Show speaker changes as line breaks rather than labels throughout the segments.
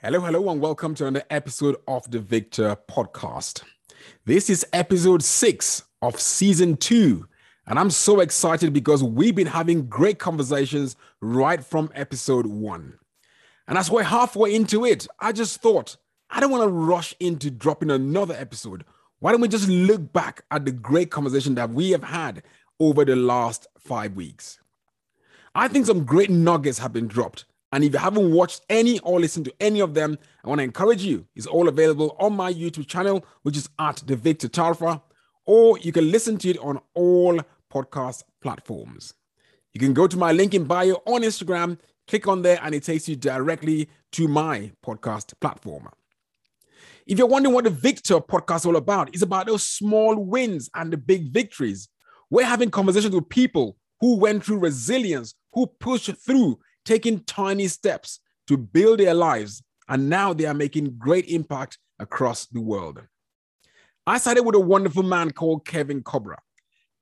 Hello, hello, and welcome to another episode of the Victor Podcast. This is episode six of season two, and I'm so excited because we've been having great conversations right from episode one. And as we're halfway into it, I just thought I don't want to rush into dropping another episode. Why don't we just look back at the great conversation that we have had over the last five weeks? I think some great nuggets have been dropped and if you haven't watched any or listened to any of them, I want to encourage you. It's all available on my YouTube channel, which is at the Victor Tarfa, or you can listen to it on all podcast platforms. You can go to my link in bio on Instagram, click on there, and it takes you directly to my podcast platform. If you're wondering what the Victor podcast is all about, it's about those small wins and the big victories. We're having conversations with people who went through resilience, who pushed through taking tiny steps to build their lives, and now they are making great impact across the world. I started with a wonderful man called Kevin Cobra,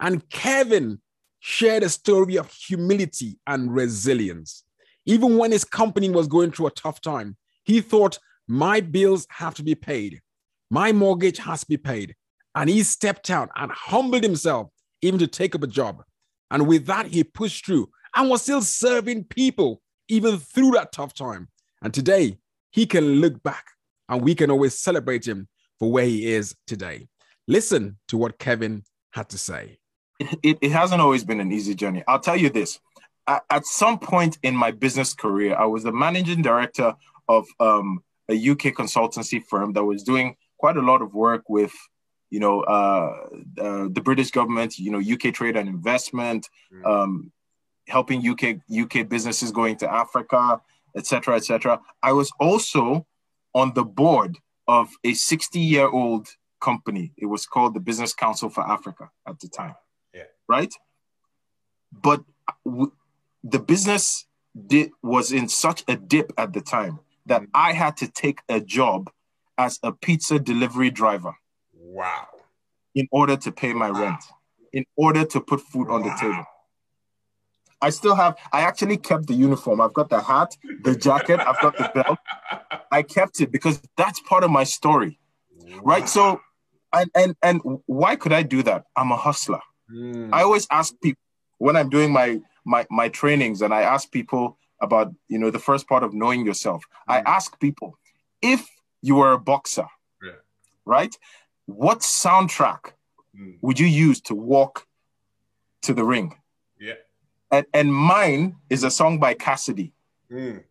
and Kevin shared a story of humility and resilience. Even when his company was going through a tough time, he thought, My bills have to be paid, my mortgage has to be paid. And he stepped out and humbled himself even to take up a job. And with that, he pushed through and was still serving people even through that tough time. And today, he can look back and we can always celebrate him for where he is today. Listen to what Kevin had to say.
It, it hasn't always been an easy journey. I'll tell you this. At, at some point in my business career, I was the managing director of um, a UK consultancy firm that was doing quite a lot of work with you know, uh, uh, the British government, you know, UK trade and investment, mm. um, helping UK UK businesses going to Africa, etc., etc. I was also on the board of a 60 year old company. It was called the Business Council for Africa at the time.
Yeah.
Right. But w- the business did was in such a dip at the time that mm. I had to take a job as a pizza delivery driver.
Wow.
In order to pay my wow. rent, in order to put food wow. on the table. I still have, I actually kept the uniform. I've got the hat, the jacket, I've got the belt. I kept it because that's part of my story. Wow. Right. So, and, and, and why could I do that? I'm a hustler. Mm. I always ask people when I'm doing my, my, my trainings and I ask people about, you know, the first part of knowing yourself. Mm. I ask people if you were a boxer, yeah. right? What soundtrack mm. would you use to walk to the ring? And, and mine is a song by Cassidy. Mm.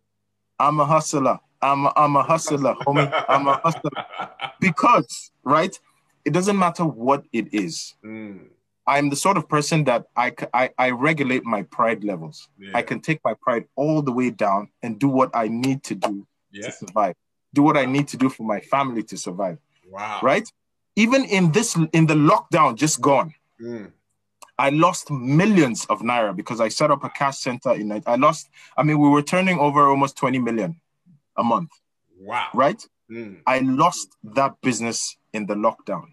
I'm a hustler. I'm a, I'm a hustler, homie. I'm a hustler. Because, right, it doesn't matter what it is. Mm. I'm the sort of person that I, I, I regulate my pride levels. Yeah. I can take my pride all the way down and do what I need to do yeah. to survive. Do what I need to do for my family to survive.
Wow.
Right? Even in this, in the lockdown just gone, mm. I lost millions of naira because I set up a cash center in. I lost, I mean, we were turning over almost 20 million a month.
Wow.
Right? Mm. I lost that business in the lockdown.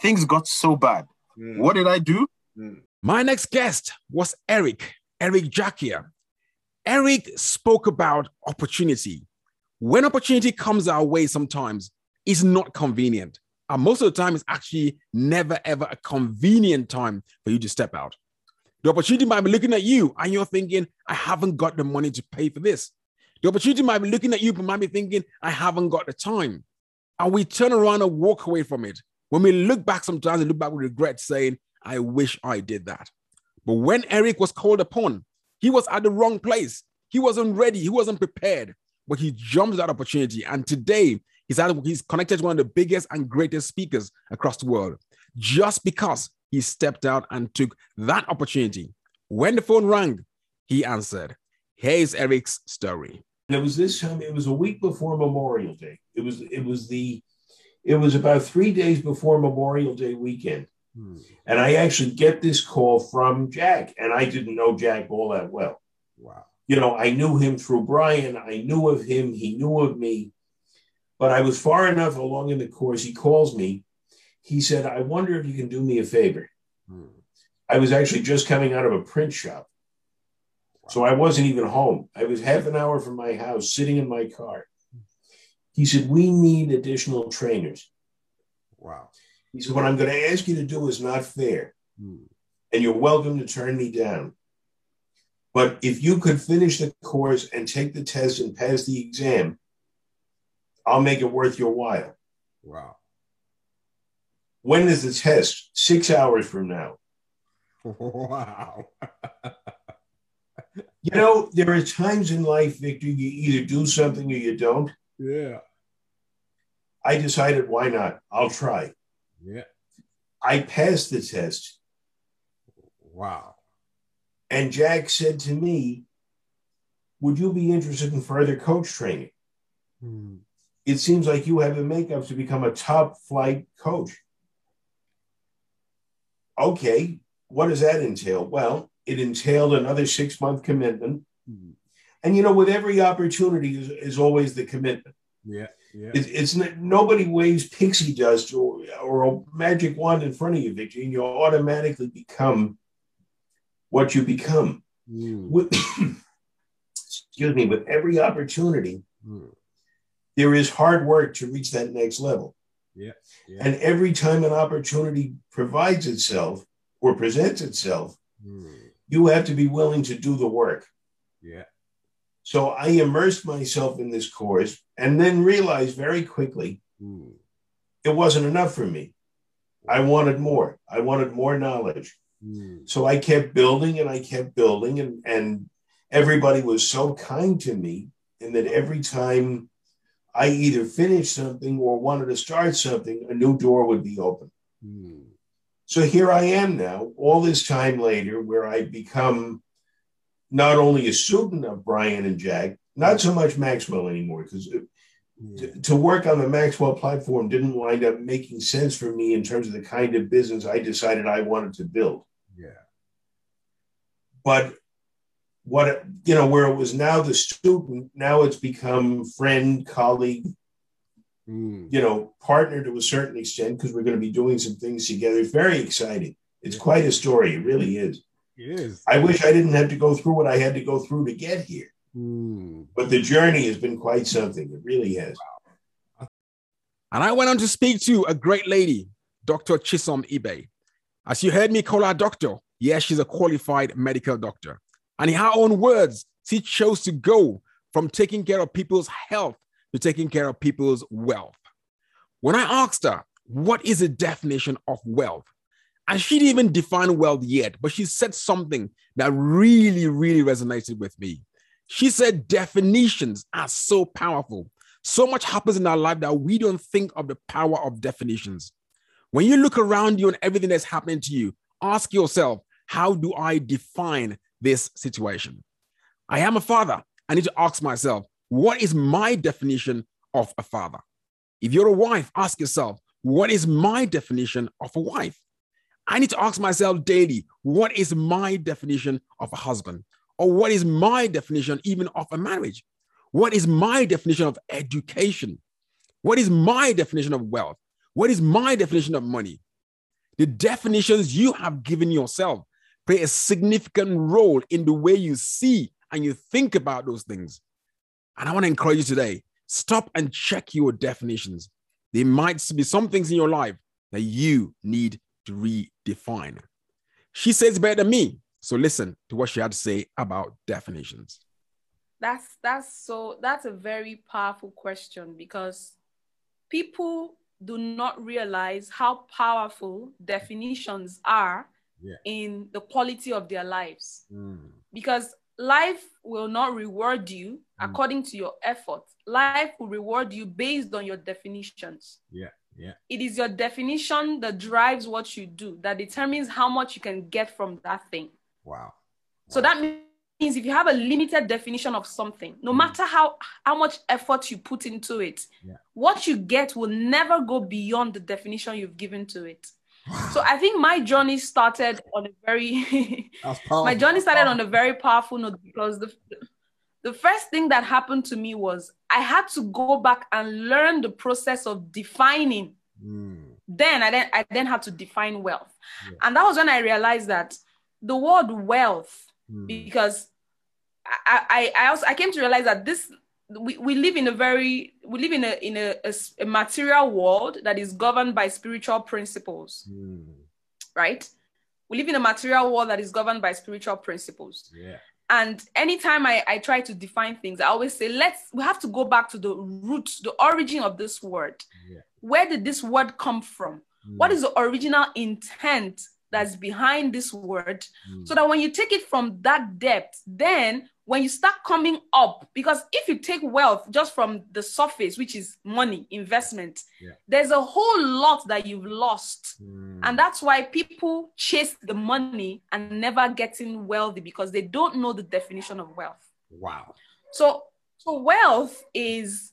Things got so bad. Mm. What did I do?
Mm. My next guest was Eric, Eric Jackia. Eric spoke about opportunity. When opportunity comes our way, sometimes it's not convenient. Most of the time, it's actually never, ever a convenient time for you to step out. The opportunity might be looking at you and you're thinking, I haven't got the money to pay for this. The opportunity might be looking at you, but might be thinking, I haven't got the time. And we turn around and walk away from it. When we look back sometimes and look back with regret, saying, I wish I did that. But when Eric was called upon, he was at the wrong place. He wasn't ready. He wasn't prepared. But he jumped that opportunity. And today, He's, he's connected to one of the biggest and greatest speakers across the world just because he stepped out and took that opportunity. When the phone rang, he answered. Here's Eric's story.
And it was this time, it was a week before Memorial Day. It was, it was the, it was about three days before Memorial Day weekend. Hmm. And I actually get this call from Jack, and I didn't know Jack all that well.
Wow.
You know, I knew him through Brian. I knew of him. He knew of me. But I was far enough along in the course. He calls me. He said, I wonder if you can do me a favor. Hmm. I was actually just coming out of a print shop. Wow. So I wasn't even home. I was half an hour from my house, sitting in my car. He said, We need additional trainers.
Wow.
He said, What I'm going to ask you to do is not fair.
Mm.
And you're welcome to turn me down. But if you could finish the course and take the test and pass the exam, I'll make it worth your while.
Wow.
When is the test? Six hours from now.
Wow.
You know, there are times in life, Victor, you either do something or you don't.
yeah.
I decided, why not? I'll try.
Yeah.
I passed the test.
Wow.
And Jack said to me, Would you be interested in further coach training?
Mm.
It seems like you have the makeup to become a top flight coach. Okay, what does that entail? Well, it entailed another six month commitment.
Mm.
And you know, with every opportunity is, is always the commitment.
Yeah. Yeah.
It, it's nobody waves pixie dust or, or a magic wand in front of you, Victor, and you automatically become what you become.
Mm.
With, excuse me, with every opportunity,
Mm.
There is hard work to reach that next level.
Yeah. Yeah.
And every time an opportunity provides itself or presents itself,
Mm.
you have to be willing to do the work.
Yeah.
So I immersed myself in this course and then realized very quickly
Mm.
it wasn't enough for me. I wanted more. I wanted more knowledge.
Mm.
So I kept building and I kept building, and, and everybody was so kind to me and that every time I either finished something or wanted to start something, a new door would be open.
Mm.
So here I am now, all this time later, where I become not only a student of Brian and Jack, not so much Maxwell anymore, because
Yeah.
to, to work on the Maxwell platform didn't wind up making sense for me in terms of the kind of business I decided I wanted to build.
Yeah.
But what you know, where it was now the student, now it's become friend, colleague,
Mm.
you know, partner to a certain extent because we're going to be doing some things together. It's very exciting. It's
Yeah.
quite a story. It really is.
It is.
I wish I didn't have to go through what I had to go through to get here.
Mm.
But the journey has been quite something. It really has.
And I went on to speak to a great lady, Dr. Chisom Ibe. As you heard me call her doctor, yes, she's a qualified medical doctor. And in her own words, she chose to go from taking care of people's health to taking care of people's wealth. When I asked her, what is the definition of wealth? And she didn't even define wealth yet, but she said something that really, really resonated with me. She said definitions are so powerful. So much happens in our life that we don't think of the power of definitions. When you look around you and everything that's happening to you, ask yourself, how do I define this situation? I am a father. I need to ask myself, what is my definition of a father? If you're a wife, ask yourself, what is my definition of a wife? I need to ask myself daily, what is my definition of a husband? Or what is my definition even of a marriage? What is my definition of education? What is my definition of wealth? What is my definition of money? The definitions you have given yourself play a significant role in the way you see and you think about those things. And I want to encourage you today stop and check your definitions. There might be some things in your life that you need to redefine. She says better than me. So listen to what she had to say about definitions.
That's that's so that's a very powerful question because people do not realize how powerful definitions are
Yeah.
in the quality of their lives. Because life will not reward you
Mm.
according to your effort. Life will reward you based on your definitions.
Yeah, yeah.
It is your definition that drives what you do, that determines how much you can get from that thing.
Wow.
So that means if you have a limited definition of something, no matter how how much effort you put into it,
Yeah.
what you get will never go beyond the definition you've given to it. So I think my journey started on a very
powerful.
my journey started on a very powerful note because the the first thing that happened to me was I had to go back and learn the process of defining
Mm.
then I then I then had to define wealth.
Yeah.
And that was when I realized that the word wealth,
Mm.
because I, I, I also I came to realize that this we, we live in a very we live in a in a, a, a material world that is governed by spiritual principles, mm. right? We live in a material world that is governed by spiritual principles.
Yeah.
And anytime I, I try to define things, I always say, let's we have to go back to the root, the origin of this word. Yeah. Where did this word come from? Mm. What is the original intent that's behind this word? Mm. So that when you take it from that depth, then when you start coming up, because if you take wealth just from the surface, which is money, investment, yeah. there's a whole lot that you've lost. Mm. And that's why people chase the money and never getting wealthy because they don't know the definition of wealth.
Wow.
So, so wealth is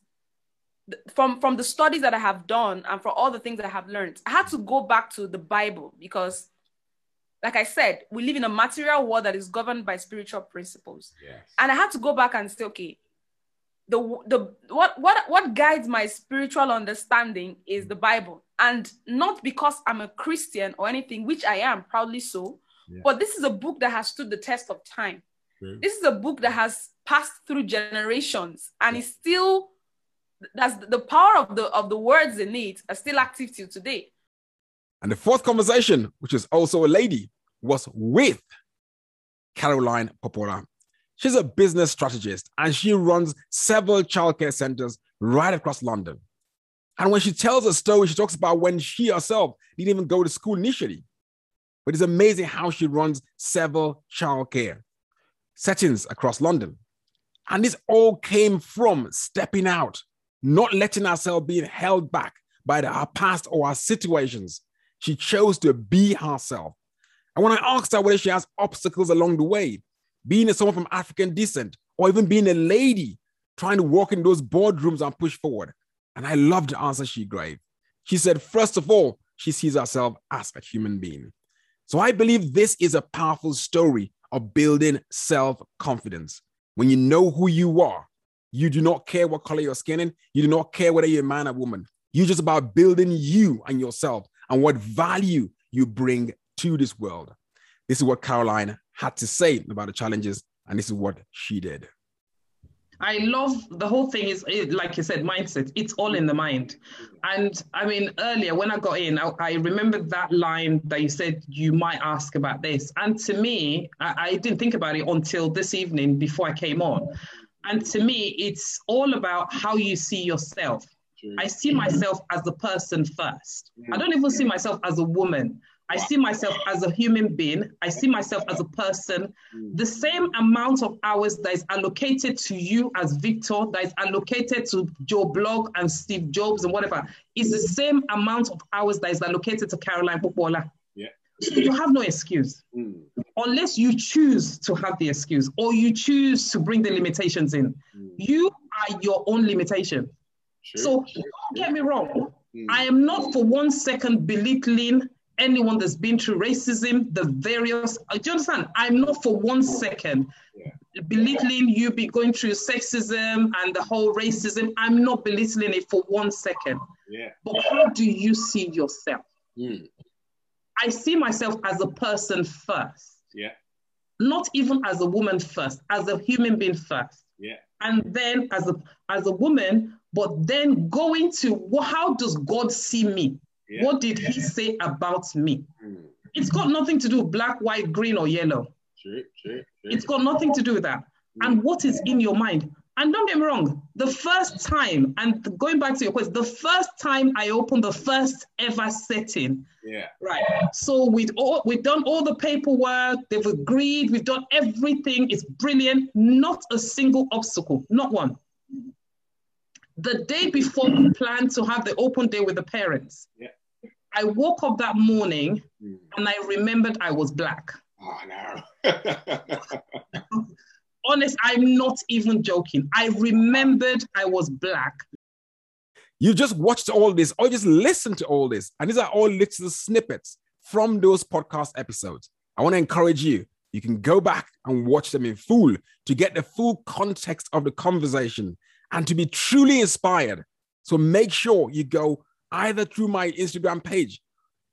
from from the studies that I have done and for all the things that I have learned, I had to go back to the Bible because like I said, we live in a material world that is governed by spiritual principles.
Yes.
And I had to go back and say, okay, the the what what what guides my spiritual understanding is the Bible. And not because I'm a Christian or anything, which I am proudly so, yeah. but this is a book that has stood the test of time. Mm. This is a book that has passed through generations and yeah. is still that's the power of the of the words in it are still active till today.
And the fourth conversation, which is also a lady, was with Caroline Popola. She's a business strategist and she runs several childcare centers right across London. And when she tells a story, she talks about when she herself didn't even go to school initially. But it's amazing how she runs several childcare settings across London. And this all came from stepping out, not letting herself be held back by the, her past or our situations, she chose to be herself. And when I asked her whether she has obstacles along the way, being someone from African descent, or even being a lady trying to walk in those boardrooms and push forward, and I loved the answer she gave. She said, first of all, she sees herself as a human being. So I believe this is a powerful story of building self confidence. When you know who you are, you do not care what color you're skin in, you do not care whether you're a man or woman. You're just about building you and yourself and what value you bring to this world. This is what Caroline had to say about the challenges, and this is what she did.
I love the whole thing is like you said, mindset. It's all in the mind. And I mean, earlier when I got in, I, I remember that line that you said you might ask about this. And to me, I, I didn't think about it until this evening before I came on. And to me, it's all about how you see yourself. I see myself as a person first. I don't even see myself as a woman. I see myself as a human being. I see myself as a person. The same amount of hours that is allocated to you as Victor, that is allocated to Joe Blog and Steve Jobs and whatever, is the same amount of hours that is allocated to Caroline Popola.
Yeah.
So you have no excuse. Mm. Unless you choose to have the excuse or you choose to bring the limitations in. Mm. You are your own limitation. Sure. So don't get me wrong. Mm. I am not for one second belittling anyone that's been through racism, the various, uh, do you understand? I'm not for one second yeah. belittling you be going through sexism and the whole racism. I'm not belittling it for one second.
Yeah.
But how do you see yourself?
Mm.
I see myself as a person first.
Yeah.
Not even as a woman first, as a human being first.
Yeah.
And then as a as a woman, but then going to how does God see me? Yeah. What did he say about me? Mm. It's got nothing to do with black, white, green, or yellow.
Sure, sure, sure.
It's got nothing to do with that. Mm. And what is in your mind? And don't get me wrong, the first time, and going back to your question, the first time I opened the first ever setting.
Yeah.
Right. So we've all we've done all the paperwork, they've agreed, we've done everything, it's brilliant. Not a single obstacle, not one. The day before we planned to have the open day with the parents.
Yeah.
I woke up that morning mm. and I remembered I was black.
Oh no.
Honest, I'm not even joking. I remembered I was black.
You just watched all this or just listened to all this. And these are all little snippets from those podcast episodes. I want to encourage you. You can go back and watch them in full to get the full context of the conversation and to be truly inspired. So make sure you go either through my Instagram page,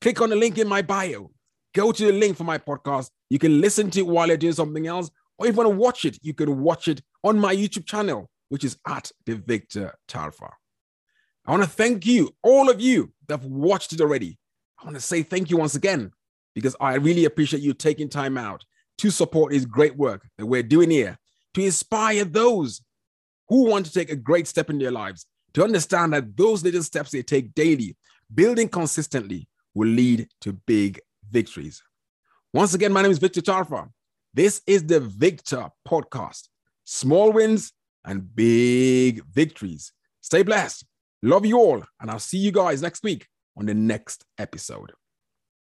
click on the link in my bio, go to the link for my podcast. You can listen to it while you're doing something else, or if you want to watch it, you can watch it on my YouTube channel, which is at the Victor Tarfa. I want to thank you, all of you that have watched it already. I want to say thank you once again because I really appreciate you taking time out to support this great work that we're doing here to inspire those who want to take a great step in their lives to understand that those little steps they take daily, building consistently, will lead to big victories. Once again, my name is Victor Tarfa. This is the Victor Podcast. Small wins and big victories. Stay blessed. Love you all. And I'll see you guys next week on the next episode.